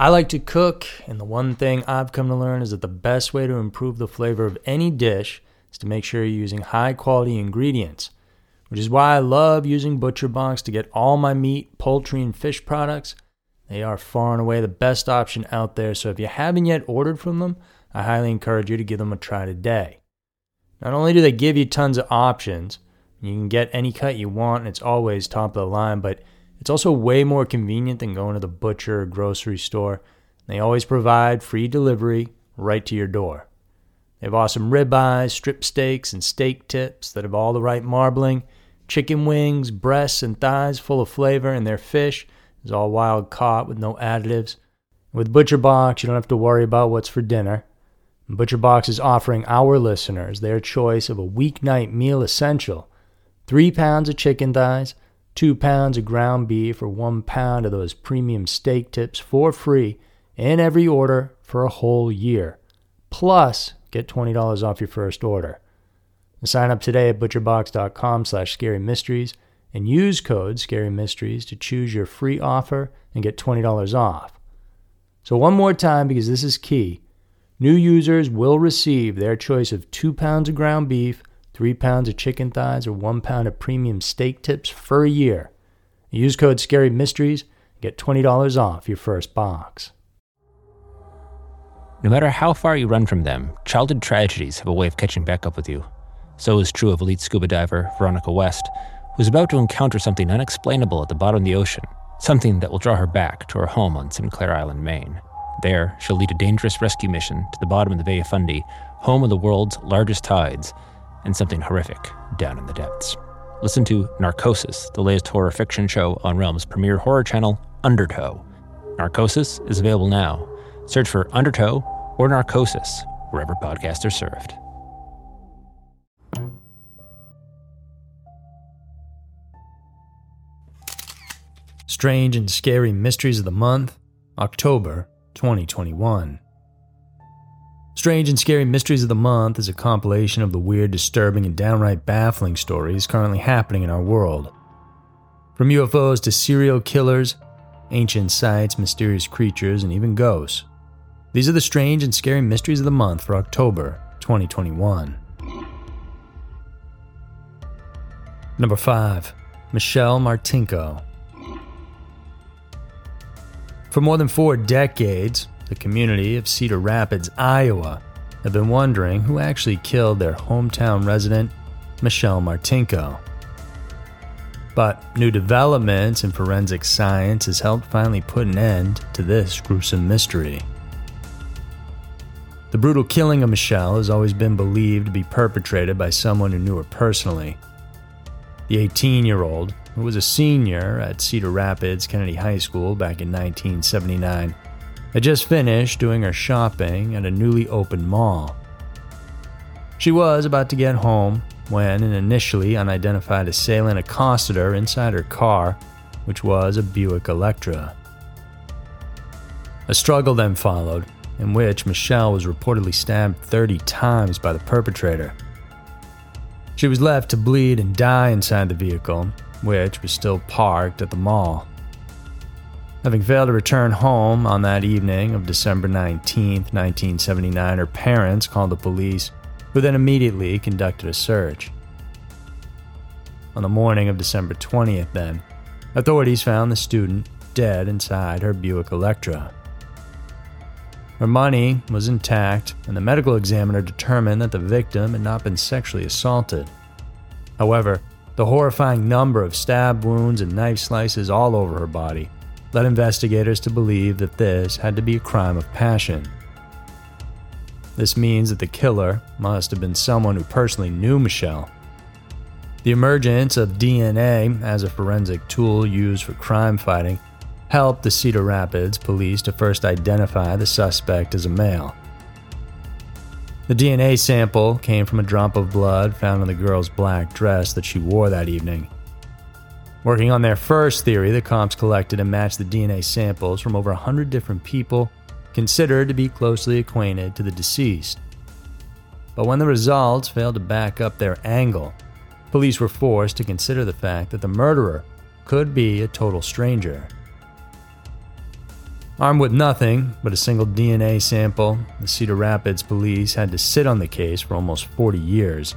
I like to cook, and the one thing I've come to learn is that the best way to improve the flavor of any dish is to make sure you're using high quality ingredients, which is why I love using ButcherBox to get all my meat, poultry, and fish products. They are far and away the best option out there, so if you haven't yet ordered from them, I highly encourage you to give them a try today. Not only do they give you tons of options, you can get any cut you want and it's always top of the line, but it's also way more convenient than going to the butcher or grocery store. They always provide free delivery right to your door. They have awesome ribeyes, strip steaks, and steak tips that have all the right marbling, chicken wings, breasts, and thighs full of flavor, and their fish is all wild caught with no additives. With ButcherBox, you don't have to worry about what's for dinner. ButcherBox is offering our listeners their choice of a weeknight meal essential three pounds of chicken thighs, two pounds of ground beef, or one pound of those premium steak tips for free in every order for a whole year. Plus, get $20 off your first order. Sign up today at butcherbox.com slash scary and use code Scary Mysteries to choose your free offer and get $20 off. So, one more time, because this is key new users will receive their choice of two pounds of ground beef, three pounds of chicken thighs, or one pound of premium steak tips for a year. Use code Scary Mysteries get $20 off your first box. No matter how far you run from them, childhood tragedies have a way of catching back up with you. So is true of elite scuba diver Veronica West who's about to encounter something unexplainable at the bottom of the ocean, something that will draw her back to her home on Sinclair Island, Maine. There, she'll lead a dangerous rescue mission to the bottom of the Bay of Fundy, home of the world's largest tides, and something horrific down in the depths. Listen to Narcosis, the latest horror fiction show on Realm's premier horror channel, Undertow. Narcosis is available now. Search for Undertow or Narcosis wherever podcasts are served. Strange and Scary Mysteries of the Month, October 2021. Strange and Scary Mysteries of the Month is a compilation of the weird, disturbing, and downright baffling stories currently happening in our world. From UFOs to serial killers, ancient sites, mysterious creatures, and even ghosts. These are the strange and scary mysteries of the month for October 2021. Number 5. Michelle Martinko. For more than four decades, the community of Cedar Rapids, Iowa, have been wondering who actually killed their hometown resident, Michelle Martinko. But new developments in forensic science has helped finally put an end to this gruesome mystery. The brutal killing of Michelle has always been believed to be perpetrated by someone who knew her personally. The 18 year old who was a senior at Cedar Rapids Kennedy High School back in 1979, had just finished doing her shopping at a newly opened mall. She was about to get home when an initially unidentified assailant accosted her inside her car, which was a Buick Electra. A struggle then followed, in which Michelle was reportedly stabbed 30 times by the perpetrator. She was left to bleed and die inside the vehicle, which was still parked at the mall. Having failed to return home on that evening of December 19, 1979, her parents called the police, who then immediately conducted a search. On the morning of December 20th, then, authorities found the student dead inside her Buick Electra. Her money was intact, and the medical examiner determined that the victim had not been sexually assaulted. However, the horrifying number of stab wounds and knife slices all over her body led investigators to believe that this had to be a crime of passion. This means that the killer must have been someone who personally knew Michelle. The emergence of DNA as a forensic tool used for crime fighting helped the Cedar Rapids police to first identify the suspect as a male. The DNA sample came from a drop of blood found on the girl's black dress that she wore that evening. Working on their first theory, the comps collected and matched the DNA samples from over 100 different people considered to be closely acquainted to the deceased. But when the results failed to back up their angle, police were forced to consider the fact that the murderer could be a total stranger. Armed with nothing but a single DNA sample, the Cedar Rapids police had to sit on the case for almost 40 years.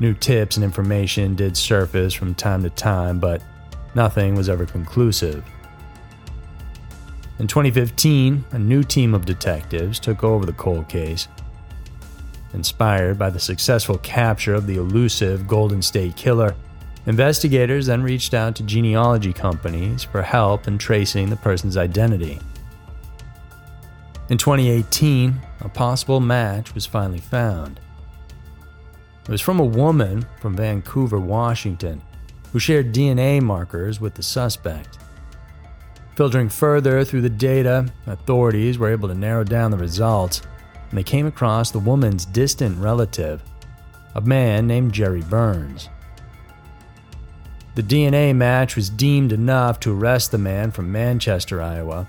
New tips and information did surface from time to time, but nothing was ever conclusive. In 2015, a new team of detectives took over the cold case. Inspired by the successful capture of the elusive Golden State Killer, investigators then reached out to genealogy companies for help in tracing the person's identity. In 2018, a possible match was finally found. It was from a woman from Vancouver, Washington, who shared DNA markers with the suspect. Filtering further through the data, authorities were able to narrow down the results, and they came across the woman's distant relative, a man named Jerry Burns. The DNA match was deemed enough to arrest the man from Manchester, Iowa.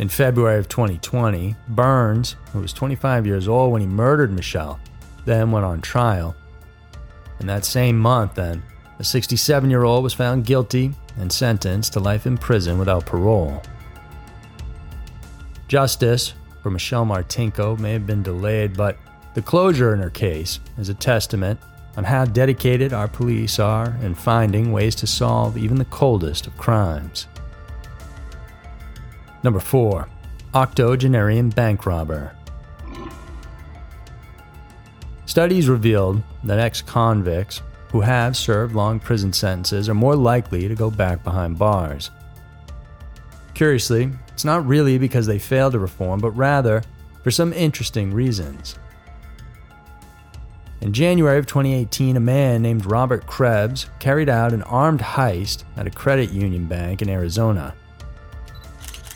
In February of 2020, Burns, who was 25 years old when he murdered Michelle, then went on trial. In that same month, then, a 67 year old was found guilty and sentenced to life in prison without parole. Justice for Michelle Martinko may have been delayed, but the closure in her case is a testament on how dedicated our police are in finding ways to solve even the coldest of crimes. Number 4. Octogenarian Bank Robber. Studies revealed that ex convicts who have served long prison sentences are more likely to go back behind bars. Curiously, it's not really because they failed to reform, but rather for some interesting reasons. In January of 2018, a man named Robert Krebs carried out an armed heist at a credit union bank in Arizona.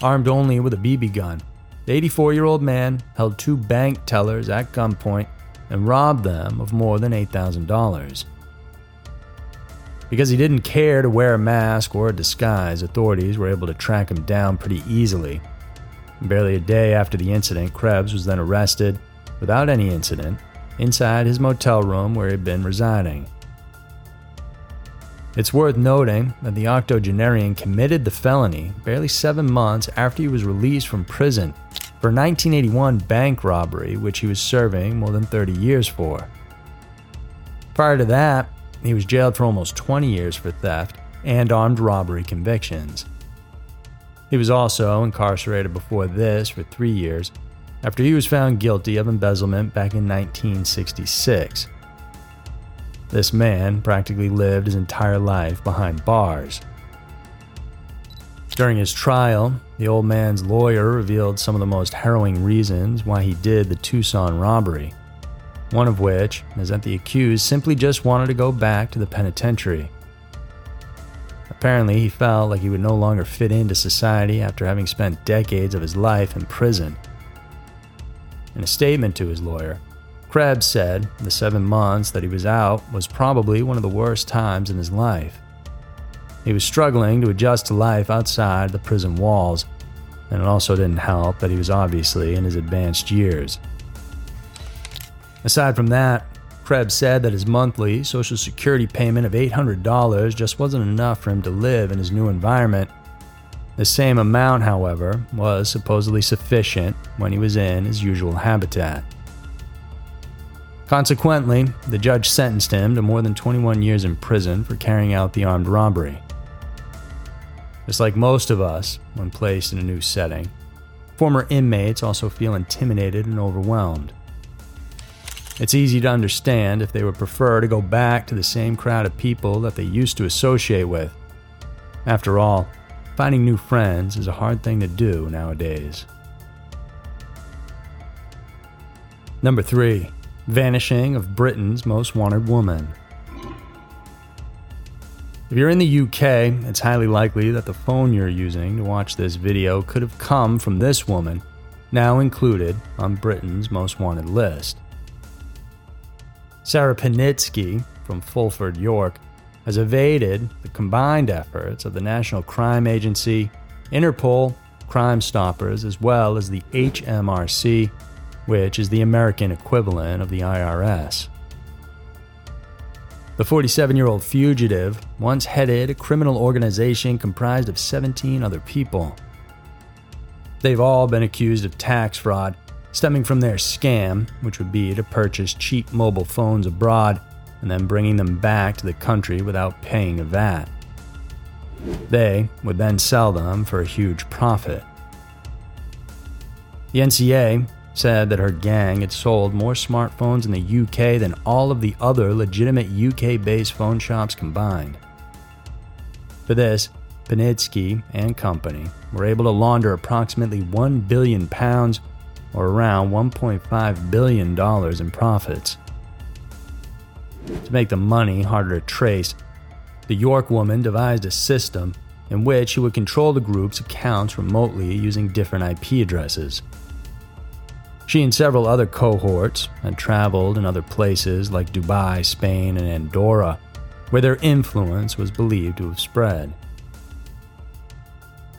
Armed only with a BB gun, the 84 year old man held two bank tellers at gunpoint and robbed them of more than $8,000. Because he didn't care to wear a mask or a disguise, authorities were able to track him down pretty easily. Barely a day after the incident, Krebs was then arrested, without any incident, inside his motel room where he had been residing. It's worth noting that the octogenarian committed the felony barely seven months after he was released from prison for 1981 bank robbery, which he was serving more than 30 years for. Prior to that, he was jailed for almost 20 years for theft and armed robbery convictions. He was also incarcerated before this for three years after he was found guilty of embezzlement back in 1966. This man practically lived his entire life behind bars. During his trial, the old man's lawyer revealed some of the most harrowing reasons why he did the Tucson robbery. One of which is that the accused simply just wanted to go back to the penitentiary. Apparently, he felt like he would no longer fit into society after having spent decades of his life in prison. In a statement to his lawyer, Krebs said the seven months that he was out was probably one of the worst times in his life. He was struggling to adjust to life outside the prison walls, and it also didn't help that he was obviously in his advanced years. Aside from that, Krebs said that his monthly Social Security payment of $800 just wasn't enough for him to live in his new environment. The same amount, however, was supposedly sufficient when he was in his usual habitat. Consequently, the judge sentenced him to more than 21 years in prison for carrying out the armed robbery. Just like most of us when placed in a new setting, former inmates also feel intimidated and overwhelmed. It's easy to understand if they would prefer to go back to the same crowd of people that they used to associate with. After all, finding new friends is a hard thing to do nowadays. Number 3 Vanishing of Britain's Most Wanted Woman. If you're in the UK, it's highly likely that the phone you're using to watch this video could have come from this woman, now included on Britain's most wanted list. Sarah Panitzke from Fulford, York, has evaded the combined efforts of the National Crime Agency, Interpol, Crime Stoppers, as well as the HMRC, which is the American equivalent of the IRS. The 47 year old fugitive once headed a criminal organization comprised of 17 other people. They've all been accused of tax fraud stemming from their scam, which would be to purchase cheap mobile phones abroad and then bringing them back to the country without paying a VAT. They would then sell them for a huge profit. The NCA said that her gang had sold more smartphones in the UK than all of the other legitimate UK based phone shops combined. For this, Panitzke and company were able to launder approximately 1 billion pounds or around $1.5 billion in profits. To make the money harder to trace, the York woman devised a system in which she would control the group's accounts remotely using different IP addresses. She and several other cohorts had traveled in other places like Dubai, Spain, and Andorra, where their influence was believed to have spread.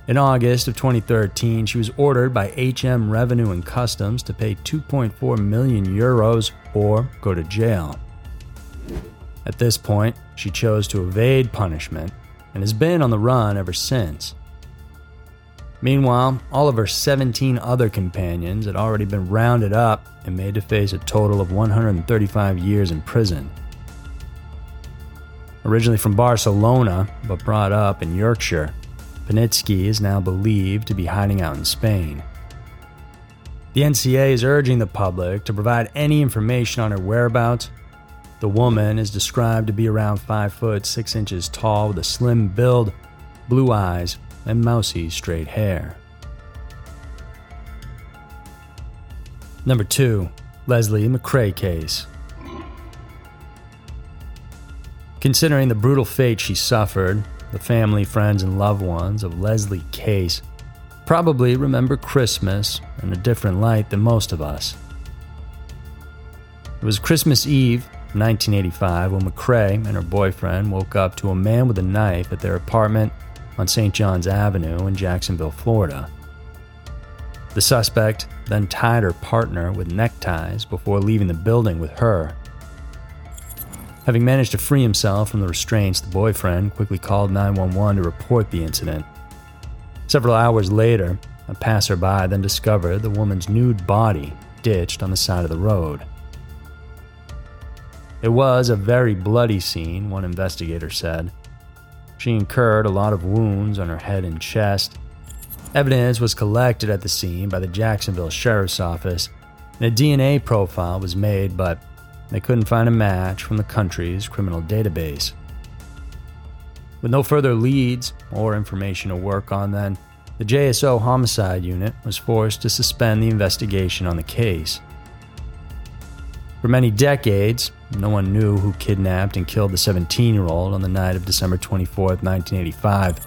In August of 2013, she was ordered by HM Revenue and Customs to pay 2.4 million euros or go to jail. At this point, she chose to evade punishment and has been on the run ever since. Meanwhile, all of her 17 other companions had already been rounded up and made to face a total of 135 years in prison. Originally from Barcelona, but brought up in Yorkshire, Panitzke is now believed to be hiding out in Spain. The NCA is urging the public to provide any information on her whereabouts. The woman is described to be around 5 foot 6 inches tall with a slim build, blue eyes, and mousy straight hair. Number 2. Leslie McCrae case. Considering the brutal fate she suffered, the family, friends, and loved ones of Leslie Case probably remember Christmas in a different light than most of us. It was Christmas Eve, 1985, when McCrae and her boyfriend woke up to a man with a knife at their apartment on St. John's Avenue in Jacksonville, Florida. The suspect then tied her partner with neckties before leaving the building with her Having managed to free himself from the restraints, the boyfriend quickly called 911 to report the incident. Several hours later, a passerby then discovered the woman's nude body ditched on the side of the road. It was a very bloody scene, one investigator said. She incurred a lot of wounds on her head and chest. Evidence was collected at the scene by the Jacksonville Sheriff's Office, and a DNA profile was made, but they couldn't find a match from the country's criminal database. With no further leads or information to work on, then, the JSO Homicide Unit was forced to suspend the investigation on the case. For many decades, no one knew who kidnapped and killed the 17 year old on the night of December 24, 1985.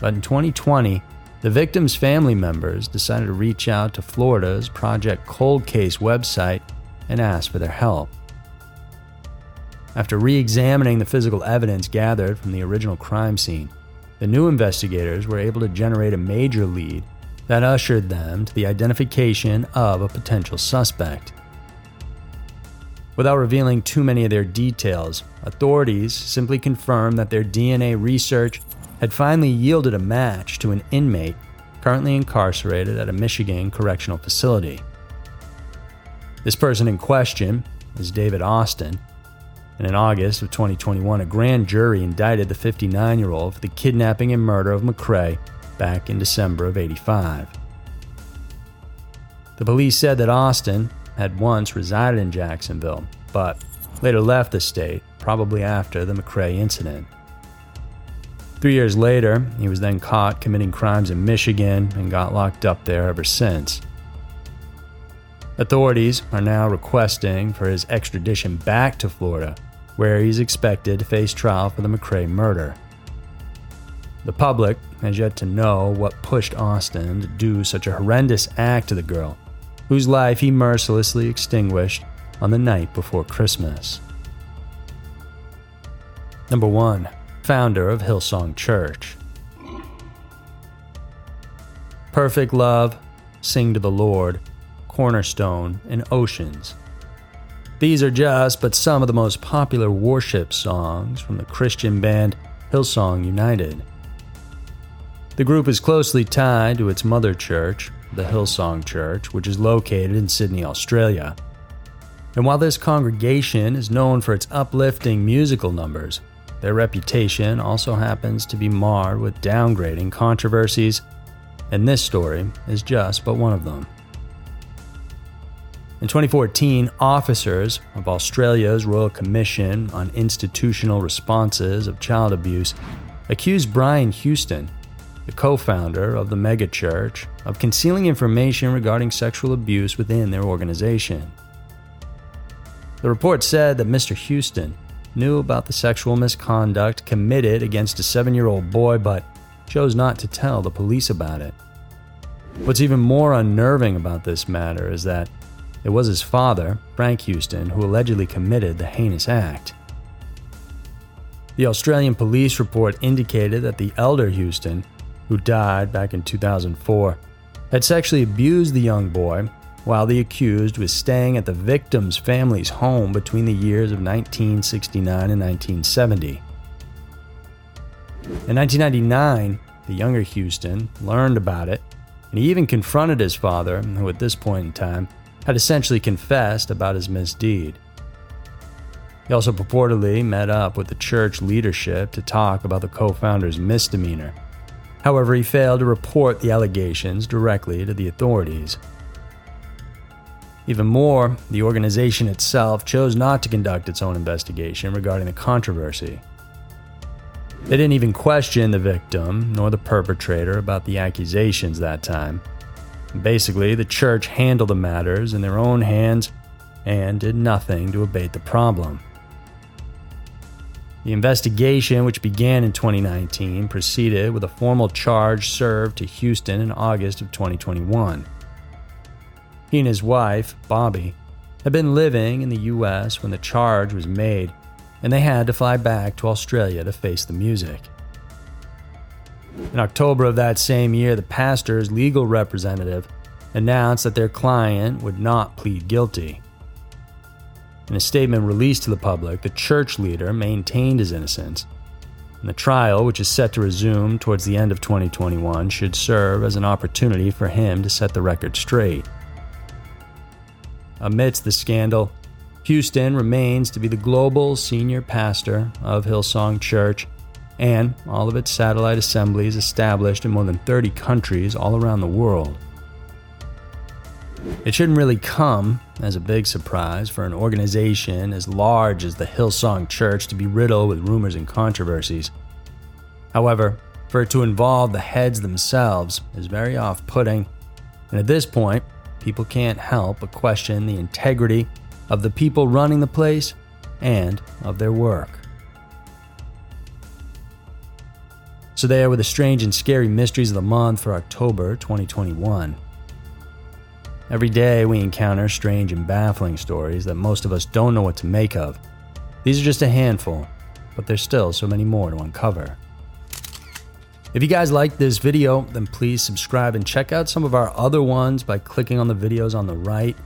But in 2020, the victim's family members decided to reach out to Florida's Project Cold Case website and ask for their help. After re examining the physical evidence gathered from the original crime scene, the new investigators were able to generate a major lead that ushered them to the identification of a potential suspect. Without revealing too many of their details, authorities simply confirmed that their DNA research had finally yielded a match to an inmate currently incarcerated at a Michigan correctional facility. This person in question is David Austin, and in August of 2021, a grand jury indicted the 59 year old for the kidnapping and murder of McCrae back in December of 85. The police said that Austin had once resided in Jacksonville, but later left the state, probably after the McCrae incident. Three years later, he was then caught committing crimes in Michigan and got locked up there ever since. Authorities are now requesting for his extradition back to Florida where he's expected to face trial for the McCrae murder. The public has yet to know what pushed Austin to do such a horrendous act to the girl, whose life he mercilessly extinguished on the night before Christmas. Number 1. Founder of Hillsong Church. Perfect Love, Sing to the Lord, Cornerstone, and Oceans these are just but some of the most popular worship songs from the Christian band Hillsong United. The group is closely tied to its mother church, the Hillsong Church, which is located in Sydney, Australia. And while this congregation is known for its uplifting musical numbers, their reputation also happens to be marred with downgrading controversies, and this story is just but one of them. In 2014, officers of Australia's Royal Commission on Institutional Responses of Child Abuse accused Brian Houston, the co founder of the megachurch, of concealing information regarding sexual abuse within their organization. The report said that Mr. Houston knew about the sexual misconduct committed against a seven year old boy but chose not to tell the police about it. What's even more unnerving about this matter is that it was his father, Frank Houston, who allegedly committed the heinous act. The Australian police report indicated that the elder Houston, who died back in 2004, had sexually abused the young boy while the accused was staying at the victim's family's home between the years of 1969 and 1970. In 1999, the younger Houston learned about it, and he even confronted his father, who at this point in time had essentially confessed about his misdeed. He also purportedly met up with the church leadership to talk about the co founder's misdemeanor. However, he failed to report the allegations directly to the authorities. Even more, the organization itself chose not to conduct its own investigation regarding the controversy. They didn't even question the victim nor the perpetrator about the accusations that time, Basically, the church handled the matters in their own hands and did nothing to abate the problem. The investigation, which began in 2019, proceeded with a formal charge served to Houston in August of 2021. He and his wife, Bobbie, had been living in the US when the charge was made, and they had to fly back to Australia to face the music. In October of that same year, the pastor's legal representative announced that their client would not plead guilty. In a statement released to the public, the church leader maintained his innocence. And the trial, which is set to resume towards the end of 2021, should serve as an opportunity for him to set the record straight. Amidst the scandal, Houston remains to be the global senior pastor of Hillsong Church and all of its satellite assemblies established in more than 30 countries all around the world. It shouldn't really come as a big surprise for an organization as large as the Hillsong Church to be riddled with rumors and controversies. However, for it to involve the heads themselves is very off putting, and at this point, people can't help but question the integrity of the people running the place and of their work. So, there were the strange and scary mysteries of the month for October 2021. Every day we encounter strange and baffling stories that most of us don't know what to make of. These are just a handful, but there's still so many more to uncover. If you guys liked this video, then please subscribe and check out some of our other ones by clicking on the videos on the right.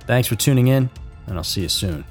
Thanks for tuning in, and I'll see you soon.